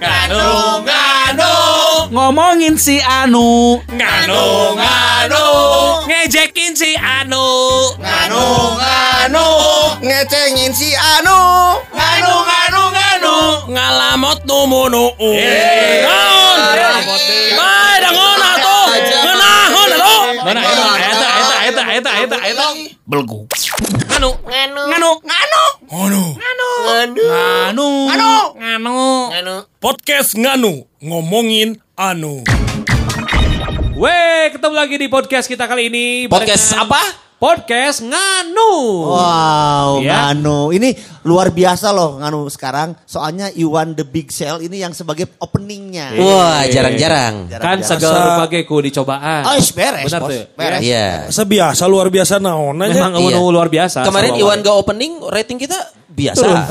Nganu, nganu, Ngomongin si Anu. nganu, nganu, Ngejekin si Anu. nganu, nganu, ngecengin si Anu. nganu, nganu, nganu. Ngalamot numunu. Eh. Naon? Bae dangon atuh. Ngeunahon atuh. Mana eta eta eta eta eta eta eta. Belgu. Anu. Nganu. Nganu, Anu. Anu. Nganu. Nganu. Podcast Nganu ngomongin Anu. Weh, ketemu lagi di podcast kita kali ini. Podcast apa? Podcast Nganu. Wow, Ya. Nganu. Ini luar biasa loh Nganu sekarang. Soalnya Iwan The Big Sale ini yang sebagai openingnya. Wah, jarang-jarang. Kan segala rupa ku dicobaan. Oh, beres, Benar bos. tuh. Beres. Iya. Sebiasa luar biasa naon aja. Memang Iya. luar biasa. Kemarin Iwan gak opening, rating kita biasa.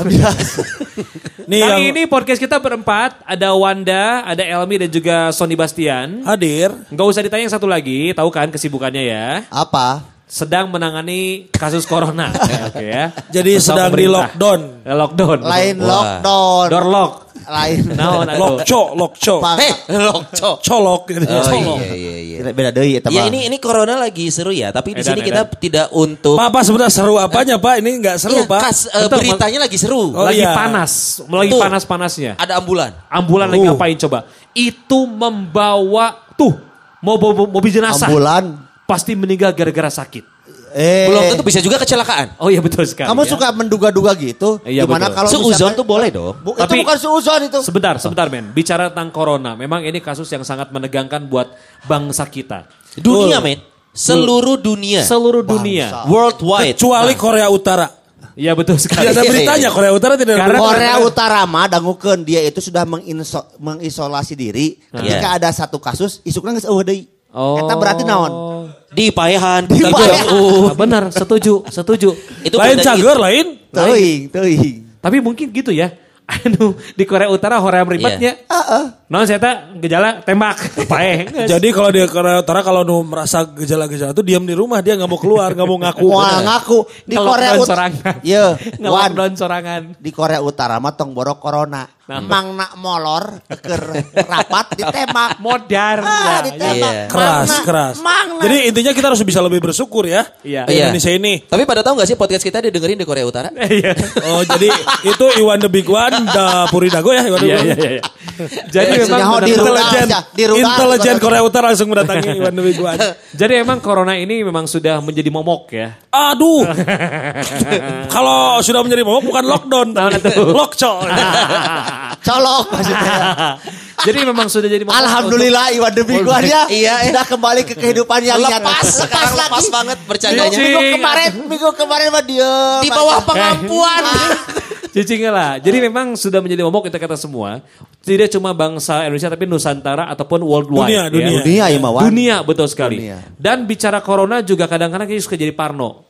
Nih Kali yang ini podcast kita berempat, ada Wanda, ada Elmi dan juga Sony Bastian. hadir. Nggak usah ditanya yang satu lagi, tahu kan kesibukannya ya. Apa? Sedang menangani kasus corona. Oke ya. Jadi sedang di pemerintah. lockdown. Eh, Lockdown. Lain Wah. lockdown. Door lock. Lain. Naon atuh? Lokco, lokco. Heh, lokco. Colok gitu. Oh Colok. iya iya iya. Beda deui eta Ya mah. ini ini corona lagi seru ya, tapi di sini edan. kita tidak untuk Pak, Pak sebenarnya seru apanya Pak? Ini nggak seru Iya, Pak. kas, eh, Betul, beritanya lagi seru. Oh, lagi iya. panas, lagi panas-panasnya. Ada ambulan. Ambulan lagi Uh. ngapain coba? Itu membawa tuh mobil mobil jenazah. Ambulan. Pasti meninggal gara-gara sakit. Eh. Belum tentu bisa juga kecelakaan. Oh iya betul sekali. Kamu ya. suka menduga-duga gitu? Iya, Gimana betul. kalau Seuzon misalkan- tuh boleh dong. Bu, Tapi- itu bukan seuzon itu. Sebentar, sebentar men. Bicara tentang corona, memang ini kasus yang sangat menegangkan buat bangsa kita. Dunia, men. Seluruh dunia. Seluruh dunia. Worldwide. Kecuali Korea Utara. Iya betul sekali. Tidak ada beritanya Korea Utara tidak ada Karena-. Korea Utara mah dangukeun dia itu sudah menginso- mengisolasi diri. Ketika ada satu kasus, isukna geus eueuh deui. Oh. Eta berarti naon? Di payahan. Di payahan. jauh. Ah, benar, setuju, setuju. Itu Lain cager, gitu. lain. Teuing, teuing. Tapi mungkin gitu ya. Anu di Korea Utara hoream ribetnya. Heeh. Non saya tak gejala tembak. Pae. Jadi kalau di Korea Utara kalau nu merasa gejala-gejala itu diam di rumah dia nggak mau keluar, nggak mau ngaku. Wah ngaku di Korea Utara. sorangan. Iya. Nge-lockdown sorangan. Di Korea Utara mah tong borok corona. Nah. Mang nak molor keur rapat ditembak. Modern Ah, ya. ditembak. Iya. Keras, Mang na- keras. Mang na- Jadi intinya kita harus bisa lebih bersyukur ya. Iya. Di Iya. Indonesia ini. Tapi pada tahu gak sih podcast kita didengerin di Korea Utara? Iya. Oh jadi itu Iwan the Big One, da Puridago ya Iwan the Iya Big iya One. iya. Jadi Eh, benar- di Intelijen. Di intelijen Korea Utara langsung mendatangi Iwan the Big One. Jadi emang corona ini memang sudah menjadi momok ya. Aduh, kalau sudah menjadi momok bukan lockdown, tapi lockco. Colok maksudnya. Jadi memang sudah jadi momok. Alhamdulillah Iwan The Big One ya. Iya, iya. Sudah kembali ke kehidupan yang nyata. Lepas, sekarang lepas banget bercandanya. Minggu, minggu kemarin, minggu kemarin mah dia Di bawah pengampuan. Cicingnya lah. Jadi memang sudah menjadi momok kita kata semua. Tidak cuma bangsa Indonesia tapi Nusantara ataupun worldwide. Dunia, ya. dunia. Dunia ya Mawan. Dunia betul sekali. Dunia. Dan bicara corona juga kadang-kadang kita suka jadi parno.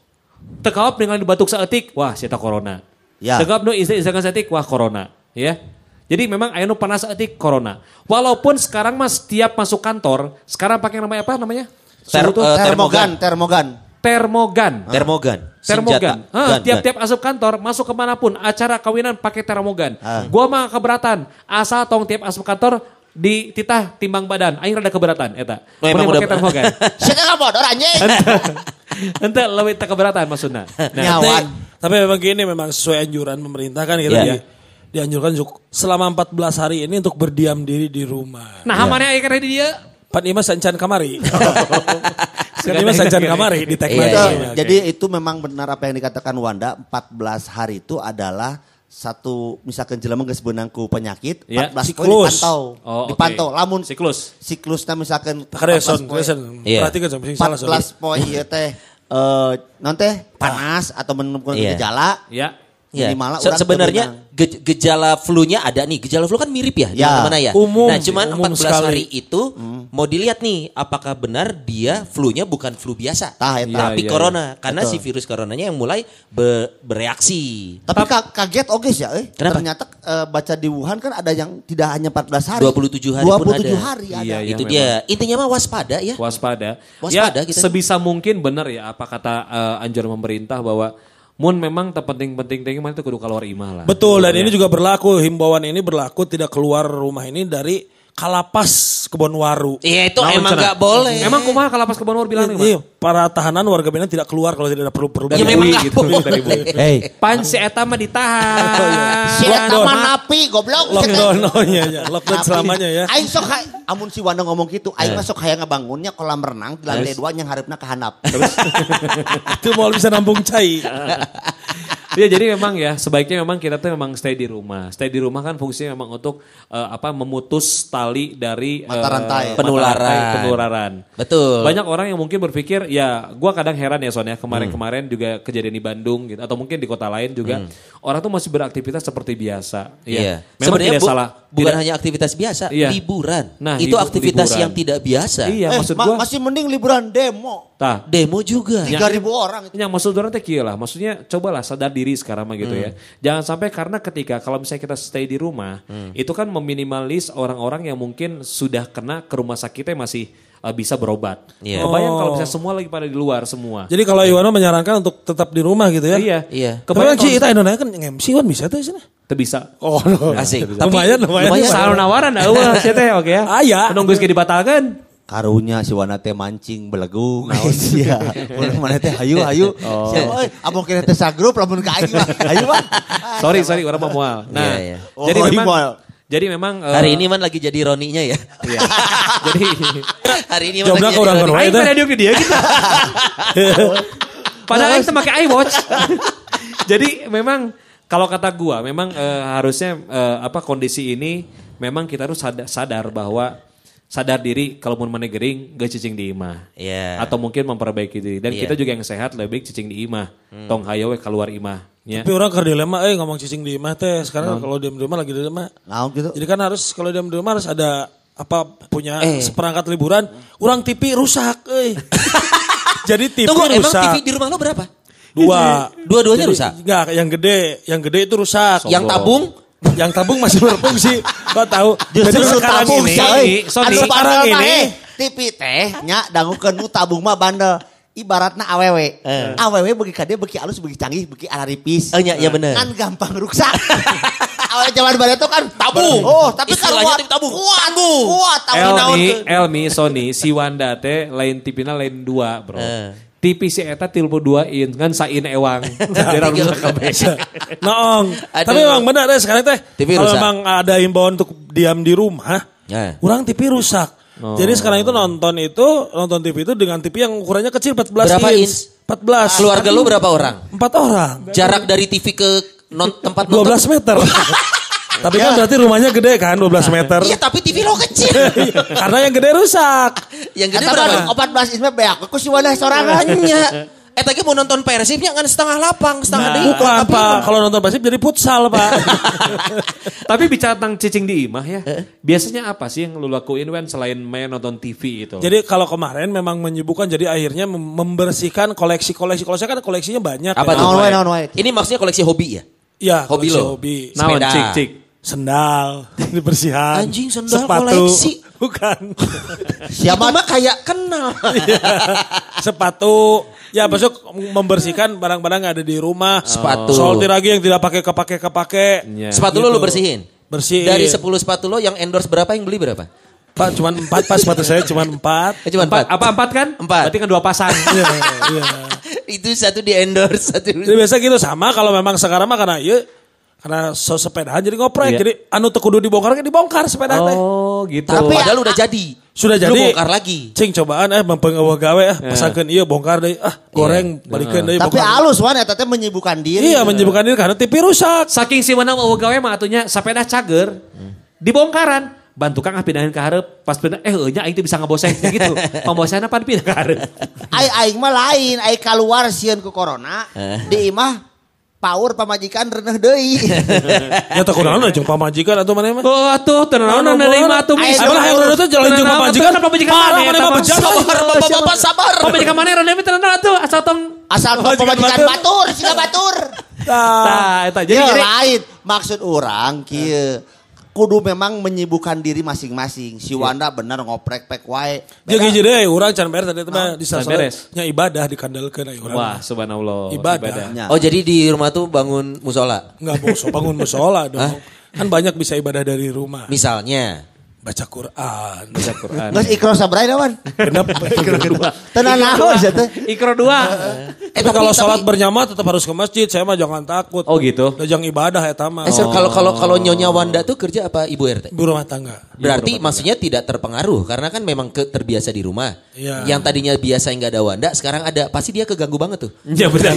Tekawap dengan batuk seetik, wah siapa corona. Ya. Tekawap nu istirahat seetik, wah corona. Ya. Jadi memang ayo nu panas seetik corona. Walaupun sekarang mas setiap masuk kantor, sekarang pakai namanya apa namanya? Ter- eh, Termogan, termogan. Termogan. Termogan. Termogan. Senjata. Hah, Gun, tiap-tiap asup kantor, masuk ke mana pun, acara kawinan pakai termogan. Ah. Gua mah keberatan. Asal tong tiap asup kantor di titah timbang badan. Aing rada keberatan eta. Oh, emang udah- pakai termogan. Siapa nggak bodor anjing? Ente lebih tak keberatan maksudnya. Nah, Nyawan. Tapi memang gini memang sesuai anjuran pemerintah kan kita Iya. di- dianjurkan untuk selama 14 hari ini untuk berdiam diri di rumah. nah mana aing kada di dia? Pan Ima sancan kamari. Kan Ima sancan kamari di Iya, tagline. iya. Oke. Jadi itu memang benar apa yang dikatakan Wanda, 14 hari itu adalah satu misalkan jelema geus beunang ku penyakit, Ya. 14 poin Siklus. dipantau. Oh, dipantau. Lamun Siklus. siklusnya misalkan Kada 14 son, poin. son. Iya. Perhatikan sampai sing salah. sorry. 14 poin ieu teh eh non teh panas atau menemukan Iya. gejala Ya. Ya. minimal Se- orang sebenarnya ge- gejala flu-nya ada nih. Gejala flu kan mirip ya, Ya. mana-mana ya. Umum, nah, cuman umum 14 sekali. hari itu mau dilihat nih apakah benar dia flu-nya bukan flu biasa. Tah, tapi Iya, iya, corona karena Betul. si virus coronanya yang mulai be- bereaksi. Tapi ka- kaget oke sih ya, eh. Kenapa? Ternyata eh, baca di Wuhan kan ada yang tidak hanya 14 hari. 27 hari pun 27 ada. hari ada. Iya, iya. itu memang. dia. Intinya mah waspada ya. Waspada. Waspada ya, kita. sebisa mungkin benar ya apa kata eh, anjuran pemerintah bahwa Mun memang terpenting-penting mana tuh kudu keluar imah lah. Betul dan ini juga berlaku himbauan ini berlaku tidak keluar rumah ini dari kalapas kebon waru. Iya itu Naon emang gak boleh. Emang kumaha kalau pas kebon bilang nih, Iya, para tahanan warga binaan tidak keluar kalau tidak ada perlu perlu. Ya Dari memang gak gitu, boleh. dari bui. Hei, Pan si eta mah ditahan. si eta mah napi goblok. Lockdown, oh iya, iya. lockdown selamanya ya. Aing sok hay- amun si Wanda ngomong gitu, aing mah sok hayang ngebangunnya kolam renang di lantai dua yang harapna ke handap. Terus Itu mau bisa nampung cai. Ya jadi memang ya sebaiknya memang kita tuh memang stay di rumah. Stay di rumah kan fungsinya memang untuk eh, apa memutus tali dari Mata eh, rantai. mata Penularan. rantai penularan. Betul. Banyak orang yang mungkin berpikir ya gua kadang heran ya soalnya kemarin-kemarin juga kejadian di Bandung gitu atau mungkin di kota lain juga orang tuh masih beraktivitas seperti biasa. Ya. Iya. Memang Sebenarnya tidak bu- salah. bukan Tidak- hanya aktivitas biasa, Iya. liburan. Nah, itu libu- aktivitas liburan. yang tidak biasa. Iya, eh, maksud ma- gua masih mending liburan demo. tah Demo juga. 3000 orang itu. Yang maksud orang teh kieu lah, maksudnya cobalah sadar diri sekarang mah gitu ya. Jangan sampai karena ketika kalau misalnya kita stay di rumah, itu kan meminimalis orang-orang yang mungkin sudah kena ke rumah sakitnya masih uh, bisa berobat. Iya. Kebayang kalau misalnya semua lagi pada di luar semua. Jadi kalau Iwano menyarankan untuk tetap di rumah gitu ya. Iya. Iya. Kebayang Kebayang sih kalau kita Indonesia kan MC kan bisa tuh sini. Teu bisa. Oh, no. Asik. lumayan, lumayan. lumayan. Salah nawaran eueuh sia teh oke ya. Aya. Menunggu geus dibatalkeun. Karunya si Wana teh mancing belegung naon sia. Mun mana teh hayu hayu. Sia euy, abang kira teh sagrup lamun ka aing mah. Hayu mah. Sorry, sorry orang mau mual. Nah, Iya, iya. jadi Oh, memang jadi memang eh, Hari ini man lagi jadi Roninya ya. iya. jadi Hari ini man lagi orang jadi Roni. Aing pada di dia gitu. Padahal Aing make iWatch. Jadi memang kalau kata gua memang eh, harusnya eh, apa kondisi ini memang kita harus sadar, sadar bahwa sadar diri kalau mau mana gering gak cicing di imah. Iya. Atau mungkin memperbaiki diri. Dan Iya. kita juga yang sehat lebih baik cicing di imah. Tong hayo we keluar imah. Ya. Tapi orang ke dilema, eh ngomong cicing di rumah teh. Sekarang kalau diam di rumah lagi di rumah. Naon gitu. Jadi kan harus kalau diam di rumah harus ada apa punya Eh. seperangkat liburan. Orang TV rusak, eh. Jadi TV Tunggu, emang rusak. TV di rumah lo berapa? Dua. Dua-duanya rusak? Enggak, yang gede, yang gede itu rusak. Yang tabung? Yang tabung masih berfungsi. Gak tahu. Justru Jadi sekarang tabung ini. Sony. Anu Sekarang ini. eh, TV teh nya dangukeun nu tabung mah bandel. Ibaratna awewe. Awewe bagi kade bagi alus bagi canggih bagi alaripis. Oh iya, iya bener. Kan gampang rusak. Awal zaman barat itu kan Tabung. Oh, tapi kan kuat. Tabung. Kuat. Tabung. Kuat. Elmi. Elmi, Sony, si Wanda teh lain tipina lain dua bro. Eh. TV si Eta tilpu dua in kan sain ewang. Jadi rusak kabeh. Noong. Aduh. Tapi memang benar deh sekarang teh. TV Kalau rusak. memang ada himbauan untuk diam di rumah, Ya. kurang TV rusak. Oh. Jadi sekarang itu nonton itu nonton TV itu dengan TV yang ukurannya kecil 14 Berapa inch. inch? 14. Keluarga lo berapa orang? Empat orang. Jarak dari TV ke non, tempat nonton? 12 meter. Tapi kan berarti rumahnya gede kan 12 meter. Iya tapi TV lo kecil. Karena yang gede rusak. Yang gede berapa? mah 14 isme beak aku si wadah sorangan. Hanya. Eh tadi mau nonton Persibnya kan setengah lapang, setengah Nah. deui. Bukan Tapi Pak, kalau nonton Persib jadi futsal Pak. Tapi bicara tentang cicing di imah ya. Biasanya apa sih yang lu lakuin Wen selain main nonton TV itu? jadi kalau kemarin memang menyibukkan jadi akhirnya mem- membersihkan koleksi-koleksi. Kalau saya kan koleksinya banyak. Apa ya. Ini maksudnya koleksi hobi ya? Iya, Hobi koleksi lo? Hobi. Sepeda. cik cik. Sendal, dibersihan. Anjing, sendal sepatu. koleksi. Bukan. Siapa mah kayak kenal. Iya. sepatu. Ya besok membersihkan barang-barang yang ada di rumah. Sepatu. Solti lagi yang tidak pakai kepake kepake. Ya. Sepatu lo lo bersihin? Bersihin. Dari 10 sepatu lo yang endorse berapa yang beli berapa? Pak cuman empat pas sepatu saya cuman empat. Eh, cuma Empat, empat. apa empat kan? Empat. Berarti kan dua pasang. Iya, iya. Itu satu di endorse, satu Jadi biasa gitu sama kalau memang sekarang mah karena ya karena so sepedaan jadi ngoprek. Iya. Jadi anu teu kudu dibongkar kan dibongkar sepeda teh. oh gitu. Tapi padahal udah jadi. Sudah Lu jadi. bongkar lagi. Cing cobaan eh mempengawa gawe ah pasangkeun iya bongkar deui ah goreng balikeun deui Tapi bongkar. alus wan eta teh menyibukkan diri. Iya menyibukkan diri karena TV rusak. Saking si mana mau gawe mah atunya sepeda cager dibongkaran. Bantu Kang ah pindahin ke hareup. Pas pindah eh eunya aing teh bisa ngaboseng gitu. Pembosehan apa pindah ke hareup. Ai aing mah lain, ai keluar sieun ku corona. Eh. Di imah power pamajikan reneh deui. Ya tak kunaon jeung pamajikan atau mana mah. Oh atuh tenan naon nerima atuh Ayo, Apalah yang udah itu jalan jeung pamajikan. pamajikan Parah mana mana eta mah mah. bejat. Sabar, bapak-bapak sabar. Pamajikan mana reneh tenan atuh asal tong Asal Pamajikan batur. siga batur. Tah. Eta jadi jadi lain maksud orang kieu. Kudu memang menyibukkan diri masing-masing. Si Wanda bener ngoprek pek wae. Jadi hiji deui urang can beres tadi teh mah di nya ibadah dikandalkeun aya urang. Wah, subhanallah. Ibadah. Ya. Oh jadi di rumah tuh bangun musola. Enggak bangun musola dong. Kan banyak bisa ibadah dari rumah. Misalnya. Baca Quran. Baca Quran. Geus ikro sabrai wan. Genep. Tenan naon sia teh. Ikro dua. Tapi kalau sholat berjamaah tetap harus ke masjid. Saya mah jangan takut. Oh gitu. Jangan ibadah ya tama. Eh, kalau kalau kalau Nyonya Wanda tuh kerja apa Ibu RT? Ibu rumah tangga. Berarti maksudnya tidak terpengaruh karena kan memang ke, terbiasa di rumah. Iya. Yang tadinya biasa nggak ada Wanda, sekarang ada. Pasti dia keganggu banget tuh. Ya benar.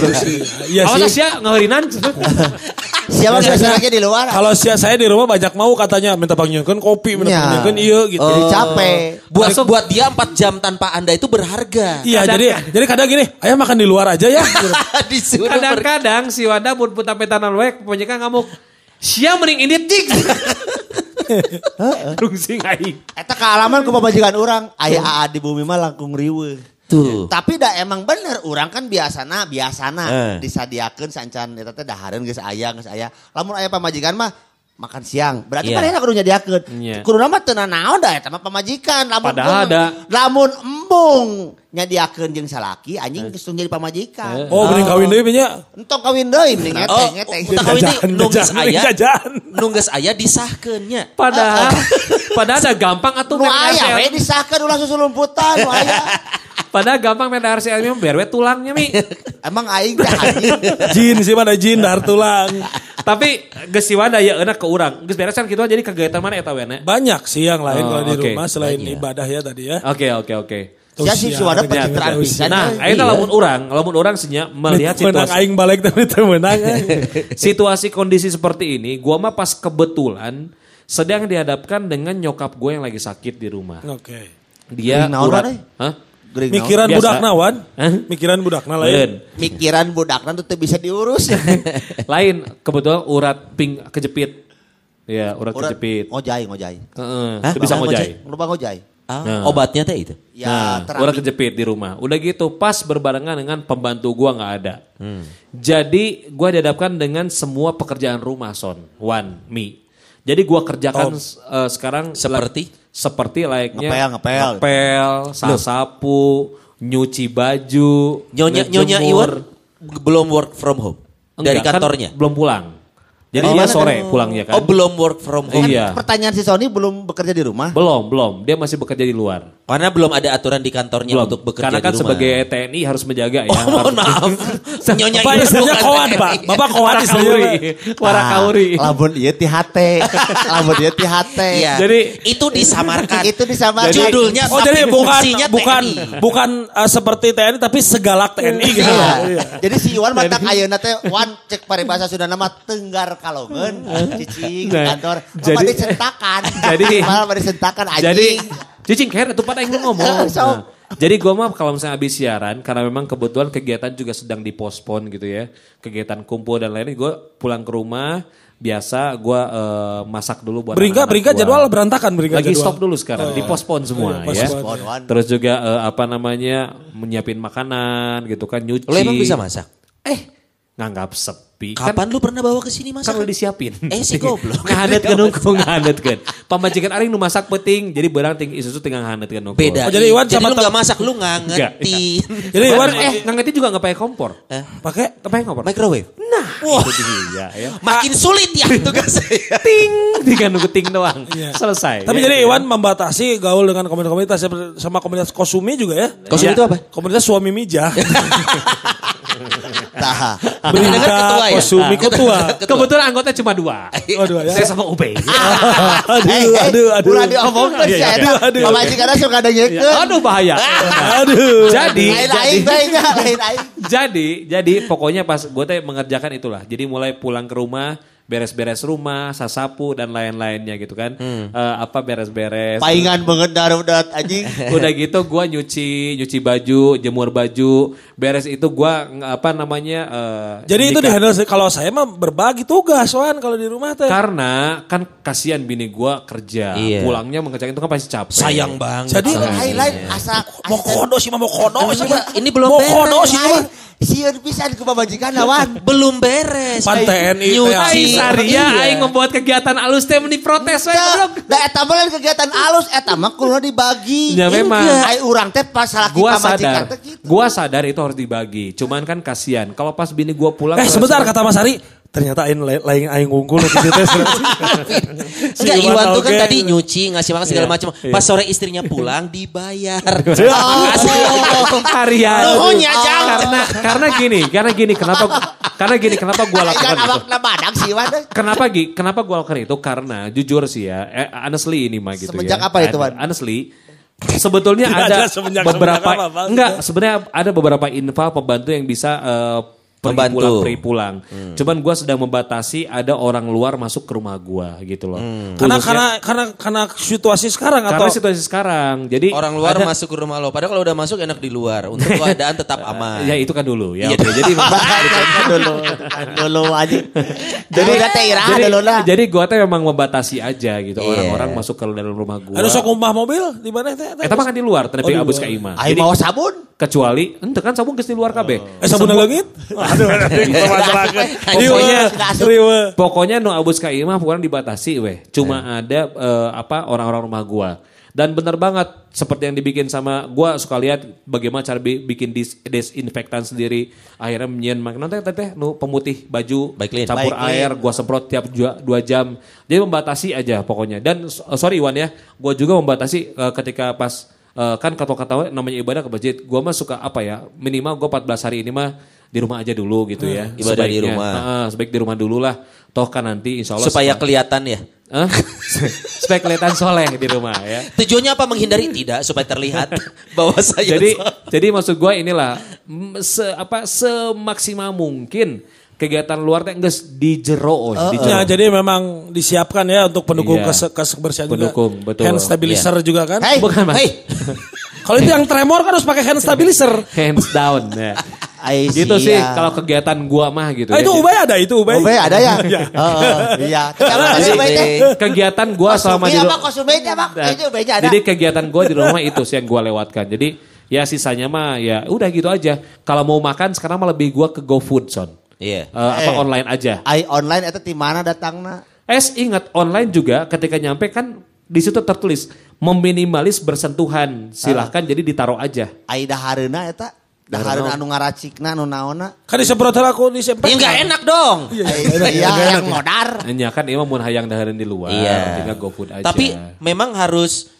Iya Awas sih. ya ngahurinan. Siapa biasa lagi di luar. Kalau sia saya di rumah banyak mau katanya minta panggilkan kopi, minta Panggilkan iya gitu. Jadi capek. Buat buat dia 4 jam tanpa Anda itu berharga. Iya jadi jadi kadang gini, ayah makan di luar aja ya. Kadang-kadang si Wanda pun putar petanan wek, pokoknya kan ngamuk. Sia mending ini tik. Rungsing aing. Eta kealaman ku pamajikan orang. Aya aa di bumi mah langkung riweuh. Tuh. Tapi dah emang bener orang kan biasana biasana Eh. disadiakeun sancan eta teh dahareun geus aya geus aya. Lamun aya pamajikan mah makan siang. Berarti Iya. manehna kudu nyadiakeun. Iya. Kudu mah teu naon dah eta mah pamajikan. Lamun Padahal ada. lamun embung nyadiakeun jeung salaki anjing geus jadi pamajikan. Oh, mending kawin deui nya. Entong kawin deui mending Oh, ngete ngete. utak kawin deui, nunggus jajan, aya. jajan. Nunggus aya disahkeunnya. Padahal, padahal ada gampang atuh Nu main aya we RCL. disahkeun ulah susulumputan nu aya. Padahal gampang main RCL mah biar we tulangnya mi. Emang aing teh anjing. Jin sih mana jin dar tulang. Tapi geus si Wanda ya enak ke urang. Geus beres kan kitu jadi kegiatan mana eta we na? Banyak sih yang lain Oh, kalau di oke. rumah selain Banyak. ibadah ya tadi ya. Oke oke oke. Sia sih suara pencitraan pisan. Nah, ayeuna lamun urang, lamun urang senya melihat Menang situasi aing balik tapi teu menang. situasi kondisi seperti ini, gua mah pas kebetulan sedang dihadapkan dengan nyokap gue yang lagi sakit di rumah. Oke. Dia urat? Hah? Gering? Mikiran budak nawan? Mikiran budak na Lain. mikiran budakna tuh teu bisa diurus. Lain, kebetulan urat ping kejepit. Ya, urat, Urat kejepit. ngojay ngojay. Heeh, bisa ngojay. Lupa ngojay. Ah, Nah. Obatnya teh itu. Ya nah, terapi. urat kejepit di rumah. Udah gitu, pas berbarengan dengan pembantu gua nggak ada. Hmm. Jadi gua dihadapkan dengan semua pekerjaan rumah, Son. One, me. Jadi gua kerjakan eh, sekarang Seperti? Seperti layaknya Ngepel, ngepel. ngepel, sasapu, nyuci baju, Nyonya Nyonya ngejemur. Iwan belum work from home dari Enggak, kan kantornya. belum pulang. Jadi Oh, dia sore kan? pulangnya kan. Oh belum work from home. Iya. Pertanyaan si Sony belum bekerja di rumah. Belum, belum. Dia masih bekerja di luar. Karena belum ada aturan di kantornya Belum. untuk bekerja Karena kan di rumah. sebagai TNI harus menjaga ya. Oh mohon maaf. Nyonya Pak istrinya bukan kawan pak. Bapak kawan istrinya. Wara kauri. Lamun ieu ti hate. Lamun ieu ti hate. Iya. Jadi- itu disamarkan. Itu disamarkan. Judulnya Oh jadi bukan fungsinya bukan bukan eh, seperti TNI tapi segalak TNI gitu. Iya. Iya. Jadi si Iwan matak ayeuna teh wan cek paribasa sudah nama tenggar kalongeun cicing Nah, kantor. jadi- disentakan. Jadi- malah disentakan anjing. Jadi cicing kayak itu pada yang ngomong. Sok. Nah, jadi gue mah kalau misalnya habis siaran karena memang kebetulan kegiatan juga sedang dipospon gitu ya. Kegiatan kumpul dan lain-lain gue pulang ke rumah biasa gue eh, masak dulu buat Beringga anak-anak beringga gua. jadwal berantakan beringga Lagi jadwal. stop dulu sekarang, dipospon semua Oh, ya. postpone. Wan. Terus juga eh, apa namanya menyiapin makanan gitu kan nyuci. Lo emang bisa masak? Eh nganggap sepi. Kan Kapan lu pernah bawa ke sini kan masak? udah disiapin. Eh, si goblok. ngahanetkeun unggul ngahanetkeun. Pamajikan aing nu masak penting, jadi barang ting isusu tinggal ngahanetkeun unggul. Beda. Oh, jadi Iwan jadi sama lu tem- gak masak, lu ngangetin. Jadi Iwan eh ngangetin juga nggak pakai kompor. Eh, pakai pakai kompor. microwave. Nah, itu dia ya. Makin sulit ya tugasnya. Ting, tinggal nunggu ting doang. Selesai. Tapi Ya, jadi ya. Iwan membatasi gaul dengan komunitas-komunitas sama komunitas kosumi juga ya. Kosum Ya. itu apa? Komunitas suami mijah. Tah. Beringga kan ketua ya? kosumi ketua. Kebetulan anggota cuma dua. Oh, dua ya. Saya sama Ube. Aduh, aduh, aduh. Ulah diomongkeun Iya, sih iya. eta. Aduh. Pamajikanna suka dengekeun. Aduh bahaya. Aduh. Jadi, Lain nya, lain aing. jadi, jadi pokoknya pas gue teh mengerjakan itulah. Jadi mulai pulang ke rumah, beres-beres rumah, sasapu dan lain-lainnya gitu kan. Hmm. Eh, apa beres-beres. Paingan banget darudat anjing. Udah gitu gua nyuci nyuci baju, jemur baju, beres itu gua apa namanya eh, Jadi itu di jika- handle kalau saya mah berbagi tugas Wan kalau di rumah teh. karena kan kasihan bini gua kerja, Iya. pulangnya mengerjakan itu kan pasti capek. Sayang banget. Jadi lain asa mau kodo sih mah mau kodo sih mah. Ini belum mau beres. kodo sih mah. Sieun pisan ku pamajikan lawan. Belum beres. Pan TNI, Nyuci, TNI. Saria Iya. aing membuat kegiatan alus teh meni protes we goblok. Da eta mah lain kegiatan alus eta mah kudu dibagi. Ya, memang. Ai urang teh pas salaki Gua pamajikan sadar, teh gitu. gua sadar itu harus dibagi. Cuman kan kasihan kalau pas bini gua pulang. Eh sebentar kata Mas Ari, ternyata aing lain lain aing unggul di situ Enggak, Iwan tuh kan tadi nyuci, ngasih makan segala Iya, macam. iya. Pas sore istrinya pulang dibayar. Oh, harian. Nuhunnya, Jang. Karena karena gini, karena gini, kenapa karena gini, kenapa gua lakukan itu? Kenapa Gi? Kenapa gue lakukan itu? Karena jujur sih ya, eh, honestly ini mah gitu Semenjak ya. apa itu, Wan? Honestly, sebetulnya ada ada semenjak- beberapa semenjak apa, Bang? enggak sebenarnya ada beberapa info pembantu yang bisa eh, pergi Membantu. pulang pergi pulang. Cuman gue sedang membatasi ada orang luar masuk ke rumah gue gitu loh. Karena Khususnya- karena karena karena situasi sekarang atau karena situasi sekarang. Jadi Orang luar ada- masuk ke rumah lo. Padahal kalau udah masuk enak di luar. Untuk keadaan tetap aman. Ya itu kan dulu ya. Iya, oke. Jadi dulu dulu aja. Jadi teh jadi, dulu lah. jadi gue tuh memang membatasi aja gitu Iya. orang-orang masuk ke dalam rumah gue. Ada sok umpah mobil di mana teh? Eta mah kan di luar, tapi Oh, abus luar. ka imah. Ai Jadi mau sabun. kecuali ente kan sabun geus di luar kabeh. Eh sabun langit? Aduh. Pokoknya riwe. pokoknya nu abus ka imah pokoknya dibatasi weh. Cuma ada eh, apa orang-orang rumah gua. Dan bener banget seperti yang dibikin sama gua suka lihat bagaimana cara bi- bikin dis- desinfektan sendiri. Akhirnya menyen mak nanti teh nu pemutih baju Baik, Lin. campur Baik, Lin. air gua semprot tiap dua, dua jam. Jadi membatasi aja pokoknya. Dan eh, sorry Iwan ya, gua juga membatasi eh, ketika pas eh, kan kata-kata namanya ibadah ke masjid. Gua mah suka apa ya? Minimal gua 14 hari ini mah di rumah aja dulu gitu ya. Hmm, ibadah di Sebaiknya. rumah. Heeh, sebaik di rumah dulu lah. Toh kan nanti insya Allah. Supaya setelah- kelihatan ya. Hah? supaya kelihatan soleh di rumah ya. Tujuannya apa menghindari? Tidak, supaya terlihat bahwa saya Jadi jadi maksud gue inilah se apa semaksimal mungkin kegiatan luar teh geus di jero oh, di jero. Ya, jadi memang disiapkan ya untuk pendukung Iya. kes kebersihan juga. Pendukung, betul. Hand stabilizer juga kan. Hey, Bukan mas. Hey, Kalau itu yang tremor kan harus pakai hand stabilizer. Hands down ya. Ai gitu sih kalau kegiatan gua mah gitu Ah, ya. itu Ubay ada itu Ubay. Oh, Be, ada ya? Heeh, iya. Jadi, sih, Be, teh? kegiatan gua selama di Kosumi ru- apa kosumi teh, Pak? Nah, Itu ada. Jadi kegiatan gue di rumah itu sih yang gue lewatkan. Jadi ya sisanya mah ya udah gitu aja. Kalau mau makan sekarang mah lebih gue ke GoFood son. Iya. Eh, apa Eh. online aja. Ai online eta di mana datangna? Es ingat online juga ketika nyampe kan di situ tertulis meminimalis bersentuhan. Silahkan jadi ditaruh aja. Ai dahareuna eta. Dahareuna anu ngaracikna anu naonna. Kan disemprot heula aku disemprot. Ya enggak enak dong. Ai, Iya, yang modar. Hanya kan emang mau hayang dahareun di luar. Iya. Tinggal GoFood aja. Tapi memang harus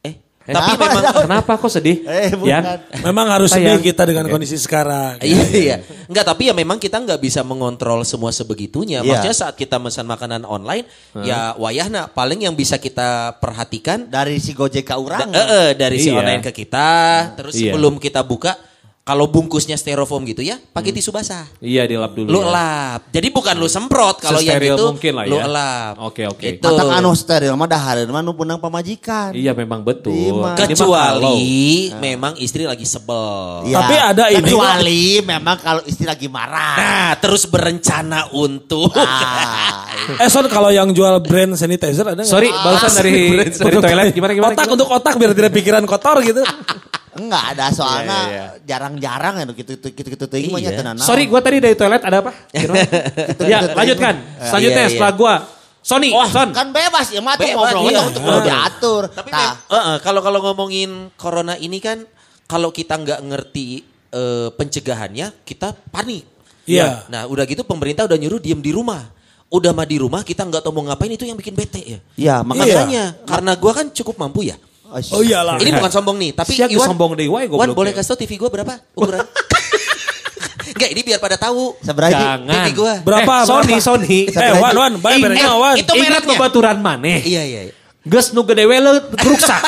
eh Eh, tapi apa? memang kenapa kok sedih? Eh, bukan. Yan? Memang harus Sayang. sedih kita dengan kondisi sekarang. Iya, iya. Enggak, tapi ya memang kita nggak bisa mengontrol semua sebegitunya. Iya. Maksudnya saat kita pesan makanan online, ya wayahna paling yang bisa kita perhatikan Dari si Gojek ka urang. da- eh, eh, dari si Iya. online ke kita, terus Iya. sebelum kita buka, kalau bungkusnya styrofoam gitu ya, pakai tisu basah. Iya dilap dulu Lu ya. elap. Jadi bukan lu semprot kalau yang itu mungkin lah lu ya. elap. Oke, oke. Gitu. Matak anu steril mah dahareuna mah nu punang pamajikan. Iya memang betul. Iya, Kecuali memang istri lagi sebel. Iya. Tapi ada ini Kecuali memang kalau istri lagi marah. Nah, terus berencana untuk Ah, Eh Son kalau yang jual brand sanitizer ada nggak? Sorry, barusan dari dari toilet gimana gimana? Otak gimana? untuk otak biar tidak pikiran kotor gitu. enggak ada soalnya Iya, iya, jarang-jarang ya gitu gitu gitu gitu teuing mah Iya. nya teu nanaon. Sorry, gua tadi dari toilet ada apa? Gimana? ya, lanjutkan. Selanjutnya Iya, iya. setelah gua Sony, Son. Kan bebas ya mah Bebas, ngobrol iya. untuk diatur. Tapi eh, kalau kalau ngomongin corona ini kan kalau kita nggak ngerti eh, pencegahannya, kita panik. Iya. Nah, udah gitu pemerintah udah nyuruh diem di rumah. Udah mah di rumah kita nggak tahu mau ngapain itu yang bikin bete ya. Iya, makanya Makanya karena gua kan cukup mampu ya. Oh iyalah. Ini bukan sombong nih, tapi Siap Iwan, sombong deh, wae Wan goblok boleh kasih tau TV gua berapa ukuran? Enggak, ini biar pada tahu. seberapa? Jangan. TV gua. Berapa? Eh, Sony, berapa? Sony. Eh Wan Wan, bayar Ingat, itu Ingat mereknya. bebaturan maneh. Iya, iya, iya. Geus nu gede we leut ruksak.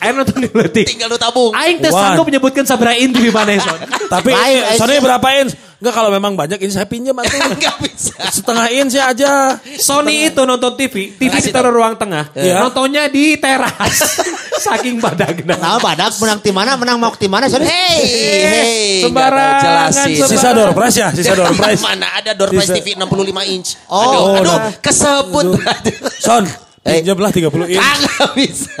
Air nonton diletik. Tinggal lu tabung. Aing teh Wan. sanggup menyebutkan sabaraha inti di maneh, Son. Tapi Sony siap. berapa inch? Enggak kalau memang banyak ini saya pinjam atuh. Enggak bisa. Setengah inch ya aja. Sony itu nonton TV, TV ditaruh ruang tengah, Iya. nontonnya di teras. Saking badagna. Nah, badak menang di mana, menang mau di mana, sorry. Hey, hey. Tahu jelasin. Sisa door prize ya, sisa door prize. Mana ada door prize. TV 65 inch. Oh, aduh, oh, aduh nah. kesebut. Son, Eh. pinjamlah 30 inch. Kagak bisa.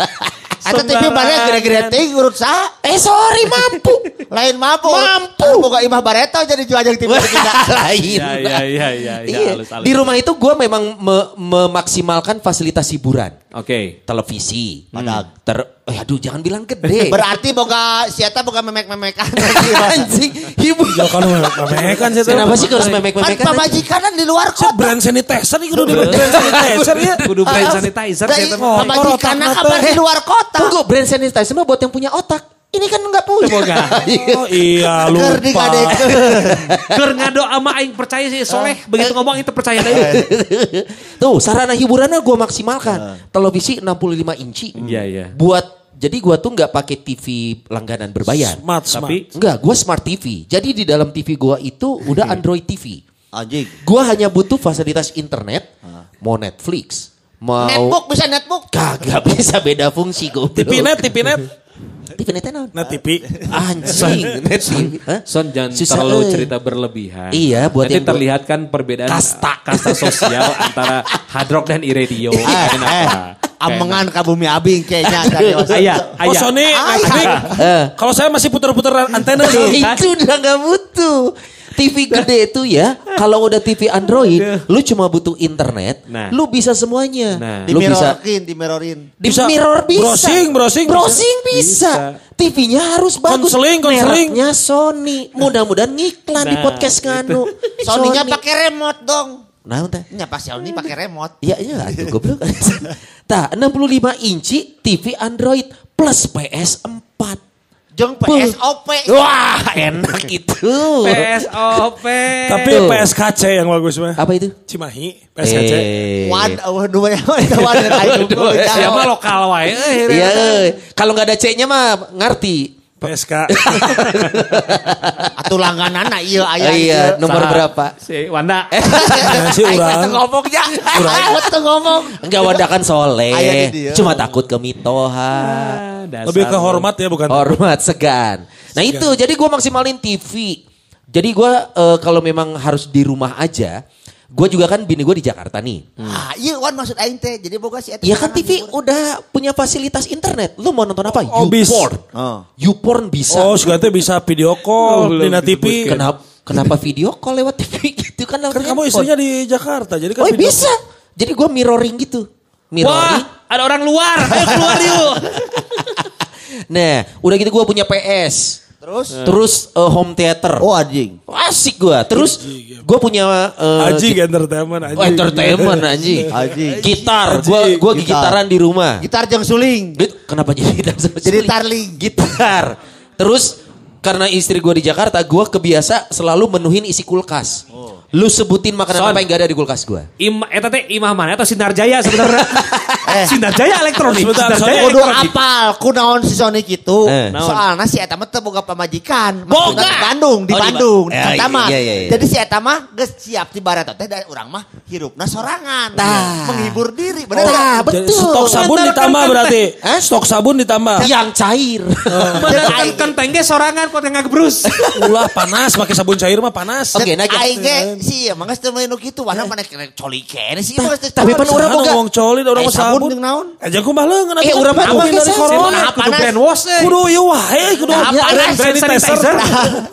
Eta TV mana gede-gede ting urut sa. Eh sorry mampu. Lain mampu. Mampu. Boga imah bareto jadi jual TV kita. Lain. Ya, ya, ya, ya, ya, Iya. halus, halus. Di rumah itu gue memang me- memaksimalkan fasilitas hiburan. Oke. Televisi. Padahal. Ter, eh aduh jangan bilang gede. Berarti boga sieta boga memek-memekan. Anjing. Hibur. Ya kan memekan sih. Kenapa sih harus Kan memek-memekan? pamajikanan di luar kota. brand sanitizer nih kudu di brand sanitizer ya. Kudu brand sanitizer otak kabar nate. di luar kota. Tunggu brand sanitizer mah buat yang punya otak. Ini kan nggak punya. Boga. Oh iya lupa. digadekeun. Keur ngado ama aing percaya sih soleh begitu ngomong itu percaya deh. Tuh sarana hiburannya gue maksimalkan. Televisi 65 inci. Iya iya. Buat jadi gue tuh nggak pakai TV langganan berbayar. Smart, smart. Tapi Enggak, gue smart TV. Jadi di dalam TV gue itu udah Android TV. Anjing. Gue hanya butuh fasilitas internet, mau Netflix, mau Netbook bisa netbook. kagak bisa beda fungsi gue. TV net, TV net. TV net naon? Net TV. Anjing, net TV. Son jangan terlalu euy. cerita berlebihan. Iya, buat Nanti yang terlihat kan perbedaan Kasta. kasta sosial antara hard rock dan iradio. Eh, eh, amengan bumi abing kayaknya. Ayah, Oh. Sony. Eh. Kalau saya masih puter-puter antena itu udah nggak butuh. TV gede itu ya, kalau udah TV Android, lu cuma butuh internet, Nah. lu bisa semuanya. Nah. Di Lu bisa mirrorin, di mirrorin. di Bisa. mirror bisa. Browsing, browsing bisa. Browsing bisa. TV-nya harus bagus. Konseling, konseling. Mereknya Sony. Mudah-mudahan ngiklan di Nah, podcast nganu. Sony-nya Sony. pakai remote dong. Nah, teh. Nya pas Sony pakai remote. Iya, iya, itu goblok. Tah, 65 inci TV Android plus PS4. Jeung PSOP. Wah, enak itu. PSOP. Tapi Tuh. PSKC yang bagus mah. Apa itu? Cimahi, PSKC. Eh. Wad, uh, dua yang itu wadah aing. Ya mah lokal wae. euy. Iya, eh. kalau nggak ada C-nya mah ngerti. PSK. Atuh langganana ieu aya. Oh, iya, nomor Saha? berapa? Si Wanda. Ya, si urang. teu ngomongnya. Aing teu ngomong. Enggak wadakan soleh. Aya di dia. Cuma takut ke mitoha. Ah, dasar Lebih ke hormat ya bukan. Hormat segan. Nah itu jadi gue maksimalin TV. Jadi gue eh, kalau memang harus di rumah aja. Gue juga kan bini gue di Jakarta nih. Ah, iya wan maksud aing teh. Jadi boga si eta. Ya kan TV udah punya fasilitas internet. Lu mau nonton apa? Oh. YouPorn. Oh. YouPorn bisa. Oh, segala bisa video Oh, call belum di TV. Kenapa kenapa video call lewat TV gitu kan? Kan lewat kamu handphone. istrinya di Jakarta, jadi kan Oh video bisa. Jadi gue mirroring gitu. Wah, Mirroring. ada orang luar. Ayo keluar yuk. Nah, udah gitu gue punya PS. Terus? Terus eh, home theater. Oh anjing. Asik gue. Terus gue punya eh, Aji git- entertainment aji. Oh, entertainment anjing. Anjing. Gitar. Gue gua Gitar. gitaran di rumah. Gitar jeung suling. Kenapa jadi gitar? sama Jadi suling? tarling. Gitar. Terus karena istri gue di Jakarta, gue kebiasa selalu menuhin isi kulkas. Lu sebutin makanan Son. apa yang gak ada di kulkas gue. Im, eta teh imah mana? Atau Sinar Jaya sebenarnya? Sinar Jaya elektronik. Sebentar, Sinar. Jaya Kudu apal kunaon si Sony kitu. Eh. Soalnya si eta mah teu boga pamajikan. Boga. Di Bandung, di Oh, Bandung, di mah. iya, iya, iya. Jadi si eta mah geus siap di barat teh dari urang mah hirupna sorangan. Tah. Menghibur diri, bener Tah, nggak? Jadi betul. stok sabun ditambah berarti. Hah? Stok sabun ditambah. Yang cair. Bener kan kenteng ge sorangan kok tengah gebrus. Ulah panas, pakai sabun cair mah panas. Oke, nah Aing ge si geus teu kitu, wana mana kena coli kene sih tapi pan urang boga. ngomong coli, urang Eh, mah sabun sabun. jeung naon? Aja ku mah leungeun Eh, atuh urang mah pakai dari corona. Nah, Kudu panas. brand wash eh. Kudu ieu wae, kudu Nah, brand sanitizer.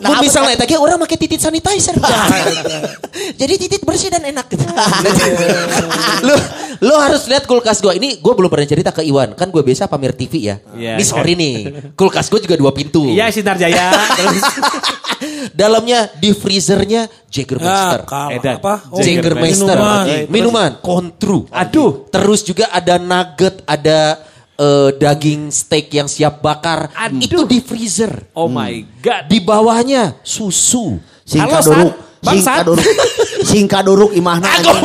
Mun Nah, misalnya eta ge urang make titit sanitizer. Jadi titit bersih dan enak. lu lu harus lihat kulkas gua. Ini gua belum pernah cerita ke Iwan. Kan gue biasa pamer TV ya. Iya. Ini sorry nih. Kulkas gua juga dua pintu. Iya Sinar Jaya. Dalamnya di freezernya Jägermeister. Ya, kalah. Edan. apa? Oh, Jägermeister. minuman. Minuman. Kontru. Aduh. Terus juga ada nugget, ada eh, daging steak yang siap bakar. Aduh. Itu di freezer. Oh my god. Di bawahnya susu. Halo, Singka San. duruk. Bang, Singka San. duruk. Singka duruk imahna. anjing.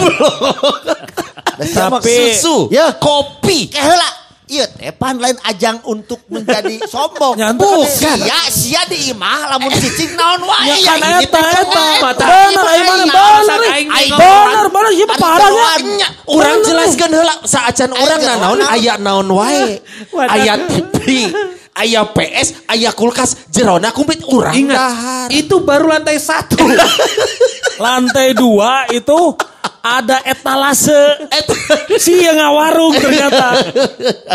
Tapi susu. Ya. Kopi. Eh heula. Iya teh pan lain ajang untuk menjadi sombong. Bukan sia sia di imah lamun cicing naon wae. Ya kan eta eta. mata. Bener, aing bener. Aing Bener, bener, ieu mah parah ya. Nya, Urang jelaskan heula saacan urang naon aya naon wae. Aya TV, aya PS, aya kulkas, jerona kumplit urang Ingat, dahar. itu baru lantai satu. Lantai dua itu ada etalase. si yang ngawarung ternyata.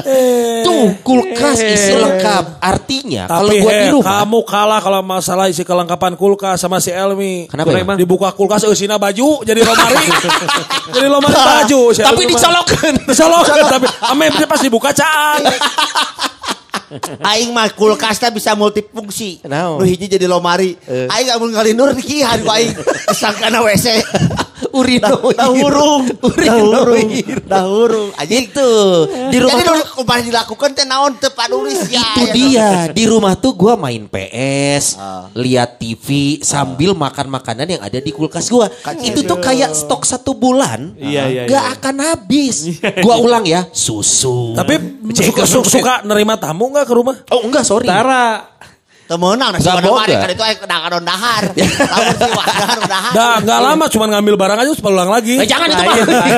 Eh. Tuh kulkas isi lengkap. Artinya kalau gua di he, rumah. kamu kalah kalau masalah isi kelengkapan kulkas sama si Elmi. Kenapa ya? Dibuka kulkas eusina baju jadi lomari. jadi lomari baju. si Tapi dicolokan. Dicolokan tapi ame pas dibuka caang. Aing mah kulkas teh bisa multifungsi. Naon? Nu hiji jadi lomari. Aing gak mau ngalindur di kihan ku aing. Disangkana WC. Urinoir. Dah hurung. Hurung. Urinoir. Dah hurung. Aja Itu di rumah Jadi tuh nu kumaha dilakukan teh naon teu padulis ya. itu dia di rumah tuh gua main PS, Ah. lihat TV sambil makan makanan yang ada di kulkas gua. Itu tuh kayak stok satu bulan, Iya, iya, gak iya. akan habis. Gua ulang ya, susu. Tapi suka, suka, suka nerima tamu ke rumah? oh enggak sorry. Tara. Meunang nasi boga. mari kan itu aing kadang-kadang dahar. Lamun si wadon dahar. Dah nggak lama cuman ngambil barang aja terus pulang lagi. Eh, jangan itu Nah, mah.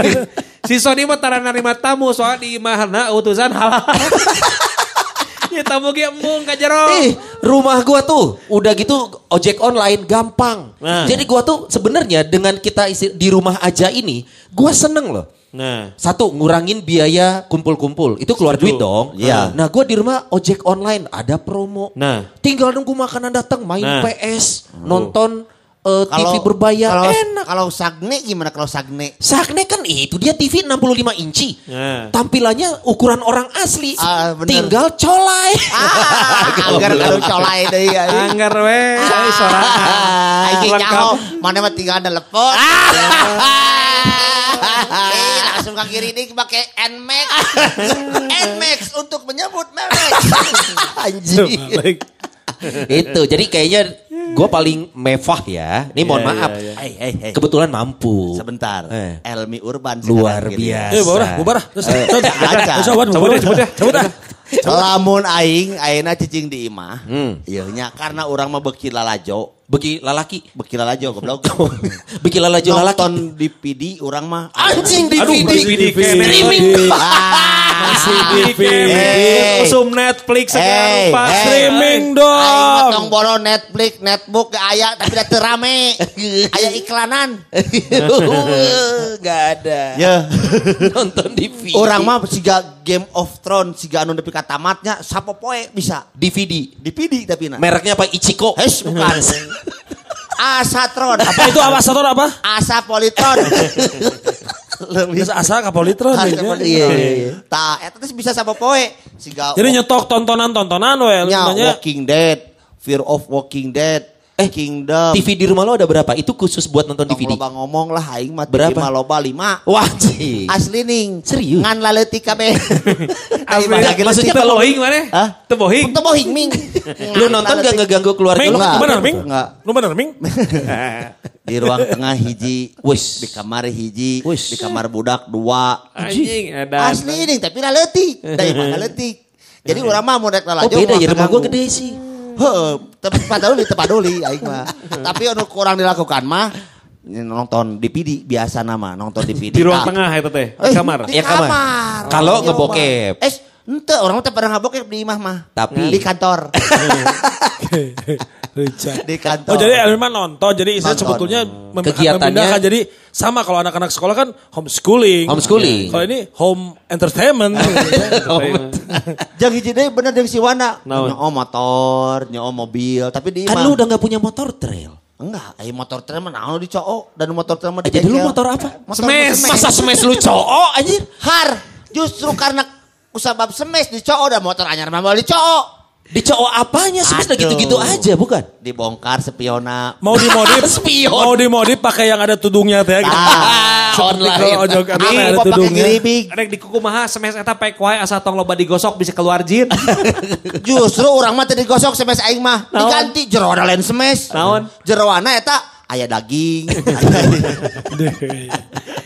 si Sony mah tara narima tamu soal di imahna utusan halal. ya tamu ge embung ka jero. Ih, rumah gua tuh udah gitu ojek online gampang. Nah. Jadi gua tuh sebenarnya dengan kita isi di rumah aja ini, gua seneng loh. Nah. Satu, ngurangin biaya kumpul-kumpul. Itu keluar duit dong. Iya. Nah, gue di rumah ojek online ada promo. Nah. Tinggal nunggu makanan datang, main Nah. PS, nonton eh, TV berbayar. Kalau Enak. kalau sagne gimana kalau sagne? Sakne kan itu dia TV 65 inci. Nah. Tampilannya ukuran orang asli. Ah, bener. Tinggal colai. Ah, anggar kalau colai deui ya. Anggar we, ai sorangan. Lengkap. nyaho, mana mah tinggal telepon. Eh, langsung ke kiri ini pakai Nmax. Nmax untuk menyebut merek. Anjing. Itu. Jadi kayaknya gue paling mewah ya. Ini mohon Iya, maaf. iya, iya. Hei, hei, hei. Kebetulan mampu. Sebentar. Eh. Elmi Urban Luar biasa. Eh, bubar, bubar. Terus, dah. Lamun aing ayeuna cicing di imah. Hmm. Ieu nya karena urang mah beuki lalajo. Begi lalaki. Beuki lalajo goblok. Begi lalajo lalaki. Nonton DVD urang mah. Anjing Aduh, DVD. DVD. Streaming. Masih di. Usum Netflix sekarang Pak. eh. Streaming mah dong. tong boro Netflix, netbook ge aya tapi da teu rame. Aya iklanan. Gak ada. Ya. Nonton DVD. Orang mah siga Game of Thrones siga anu nepi ka tamatnya sapopoe bisa. DVD. DVD tapi na. Mereknya apa? Ichiko. Hes bukan. Asatron. Apa itu apa satu apa? Asa Politron. Lebih Bisa asa kapolitron. Asa ya. Politron. Iya, iya. Tah, eta teh bisa sapopoe. Siga Jadi nyetok tontonan-tontonan we. namanya. Walking Dead, Fear of Walking Dead, Eh, Kingdom. TV di rumah lo ada berapa? Itu khusus buat nonton Tong DVD. loba ngomong lah aing mah Berapa? TV mah loba 5. Wah, sih. Asli ning. Serius? Ngan laleutik kabeh. Maksudnya kalau- bohing mana? Hah? Teu bohing. Untuk bohing ming. Lu nonton gak ngeganggu keluarga Ming, lu? Enggak. lu bener Ming? Enggak. Lu bener Ming? Di ruang tengah hiji, Wis. di kamar hiji, Wis. di kamar budak dua. Anjing, ada. Asli ning tapi laleutik. Dari mana laleutik. Jadi urang mah mau rek Oh lalajo. beda ya, rumah gue gede sih. Heeh, tapi padahal di paduli aing mah. Tapi anu kurang dilakukan mah nonton DVD biasa nama nonton DVD. Di ruang Ah. tengah itu teh, Eh, kamar. Di Ya, kamar. kamar. Kalau Iya, ngebokep. Eh, ente orang teh pernah ngebokep di imah mah. Tapi- di kantor. Richard. di kantor. Oh jadi Elmi mah nonton. Jadi saya Nonton. sebetulnya mem- Kegiatannya-. Jadi sama kalau anak-anak sekolah kan homeschooling. Homeschooling. Kalau ini home entertainment. Jeung hiji deui bener jeung si Wana. Nyoo motor, nyoo mobil, tapi di Kan lu udah gak punya motor trail. Enggak, ayo motor trail mah naon di cowok dan motor trail mah Eh, di jadi lu motor apa? Motor Smash. smash. Masa smash lu cowok anjir? Har, justru karena usabab smash di cowok dan motor anyar mah mau di cowok. Di cowok apanya? Smash udah Aduh. gitu-gitu aja bukan? Dibongkar spiona. mau dimodif, Spion. mau dimodif pakai yang ada tudungnya teh. Gitu. Ah, Seperti online. kalau ojok ada pakai tudungnya. Rek di kuku maha semes eta pek wae asa tong loba digosok bisa keluar jin. Justru orang mah tadi gosok smash aing mah diganti jero ada lain smash. Naon? Jeroana eta aya daging.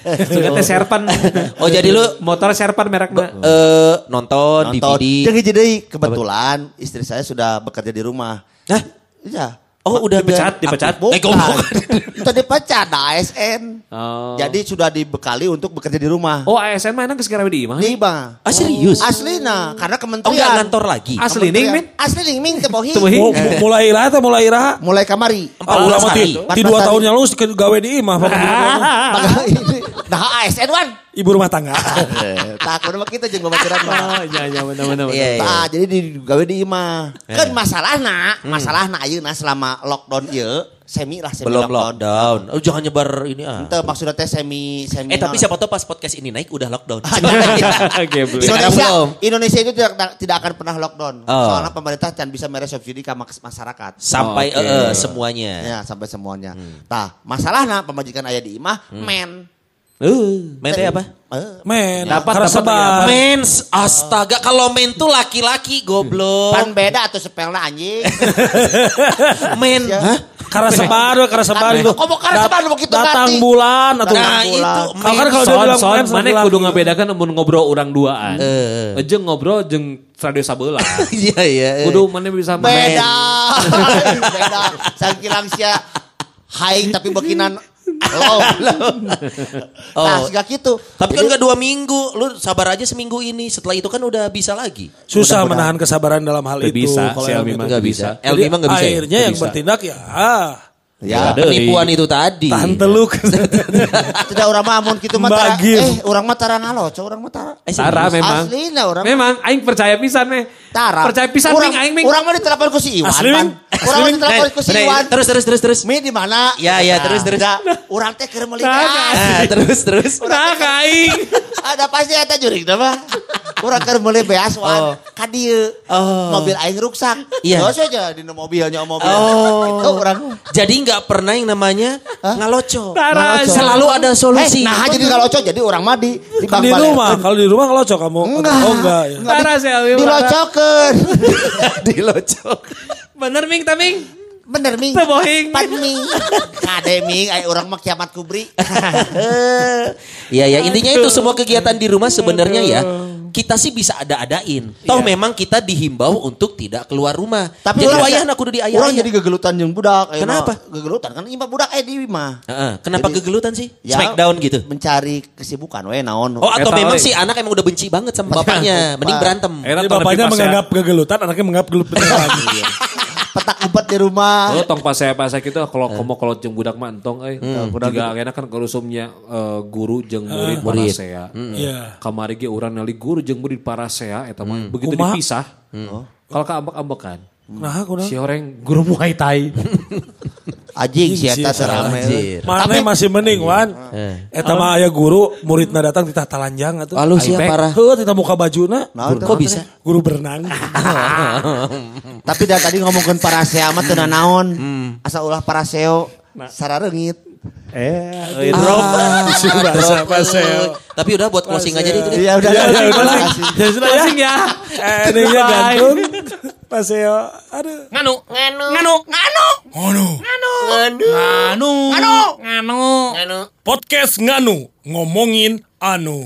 Sudah teh serpan. Oh jadi lu motor serpan merekna. eh nonton, Nonton. DVD. Hiji deui kebetulan istri saya sudah bekerja di rumah. Hah? Iya. Oh udah Dipecat, dipecat. aktif. Eh, goblok. Itu dipecat, nah ASN. Oh. Jadi sudah dibekali untuk bekerja di rumah. Oh ASN mana ke sekarang di imah? Di mah. Ah serius? Asli nah, karena Oh kementerian. nggak ngantor lagi? Asli nih, Min? Asli nih, Ming, tebohi. Tebohi. Mu- mu- mulai iraha teh mulai iraha. Mulai kamari. Ulah mah ti, hari. ti dua 14 tahun yang lalu gawe di imah. Pak. Maka ini, nah ASN wan. Ibu rumah tangga. Tak, udah kita jeung pemikiran mah. Oh iya iya benar benar. benar. Iya, iya. Nah, jadi di gawe di imah. Kan masalahna, masalahna ayeuna selama lockdown ieu, semi lah semi Belum lockdown. lockdown. Oh jangan nyebar ini ah. Ente maksudnya teh semi semi. Eh tapi siapa tahu pas podcast ini naik udah lockdown. Oke, Indonesia, belum. Indonesia itu tidak tidak akan pernah lockdown. Oh. Soalnya pemerintah can bisa mere subsidi ke masyarakat. Sampai Oh, semuanya. Ya, sampai semuanya. Nah, masalahnya pemajikan ayah di imah, men. Uh, main teh apa? Eh, Men, Dapat, karena dapat. Mens, astaga kalau men tuh laki-laki goblok. pan beda atau sepelna anjing. Men, Ya. hah? Karena sebar, karena sebar itu. Kok mau karena sebar, mau gitu Datang bulan atau Nah, bulan. itu Kalau kan kalau dia bilang men, mana kudu ngabedakan mun ngobrol orang duaan. Eh. Jeung ngobrol jeung radio sabeula. Iya iya. Kudu mana bisa Beda. beda. Sangkilang sia high tapi bekinan Nah, Oh. segak gitu. Tapi kan Jadi, gak dua minggu, lu sabar aja seminggu ini. Setelah itu kan udah bisa lagi. Susah menahan kesabaran dalam hal itu. bisa, Kalau si yang Elmi itu. mah. Nggak bisa. Elmi mah nggak bisa. ya? Akhirnya yang bisa. bertindak ya ah, ya, Ada. Penipuan itu tadi. tahan teluk. tidak orang mah amun gitu mah tara, eh orang mah tara ngaloco, orang mah tara. Eh, Tara memang. Aslina orang Memang aing percaya pisan meh. Tara. Percaya pisan orang, aing ming. Orang mah ditelepon ku si Iwan. Asli? Orang mah ditelepon ku si Nah, Iwan. Terus terus terus terus. Mi di mana? Ya, ya, terus, terus. Ada, Orang teh keur meuli Nah, terus terus. Nah, aing. Ada pasti eta jurig mah. Orang keur meuli beas wan. Ka dieu. Oh. Mobil aing rusak. Iya. Terus aja di mobilnya mobil. Oh. Itu orang. Jadi nggak pernah yang namanya ngaloco. Tara, Ngaloco. Selalu ada solusi. Eh, nah jadi ngaloco jadi orang mah di di Kan di rumah, kalau di rumah ngelocok kamu. Enggak. Oh enggak ya. Tara si Elmi. mah. Dilocokeun. dilocok. Bener Ming, taming. Bener Ming. Teu bohing. Pan Ming. Kade Ming, ay orang mah kiamat kubri. Iya ya intinya itu semua kegiatan di rumah sebenarnya ya kita sih bisa ada-adain. Toh memang kita dihimbau untuk tidak keluar rumah. Tapi jadi orang wayah aku udah diayah. Orang jadi gegelutan jeung budak. ayeuna. Kenapa? Gegelutan kan imah budak eh di imah. Kenapa Jadi- kegelutan sih? Ya, Smackdown gitu. Mencari kesibukan we naon. Oh atau Eta, memang oi. si anak emang udah benci banget sama bapaknya, mending berantem. Tong bapaknya pas menganggap kegelutan, anaknya menganggap gelut beneran. petak umpet di rumah. Oh, tong pas saya pas saya gitu kalau komo kalau jeung budak mah entong euy. Jika akhirnya kan kerusumnya eh, guru jeung murid Murid. parasea. Iya. Kamari ge urang nali guru jeung murid parasea eta mah begitu Kumaha? dipisah. Kalau keambek-ambekan. Nah, aku Si orang guru Muay Thai. Anjing si eta anjir. Mana masih mending Wan. Eta mah aya guru, muridna datang titah talanjang atuh. Sih Aipek. parah. Heuh, titah muka bajuna. Nah, Kok bisa? Guru berenang. Tapi dari tadi ngomongin parasea mah teu naon. Asal ulah paraseo sarareungit. Eh, Ah, Bahasa betul. Tapi udah buat closing aja deh itu deh. Iya udah. Ya, ya, udah, udah. Ya ya. Closing ya. Eh, Bye. gantung. Paseo. Aduh. Nganu. Nganu. Nganu. Nganu. Nganu. Nganu. Nganu. Nganu. Nganu. Podcast Nganu. Ngomongin anu.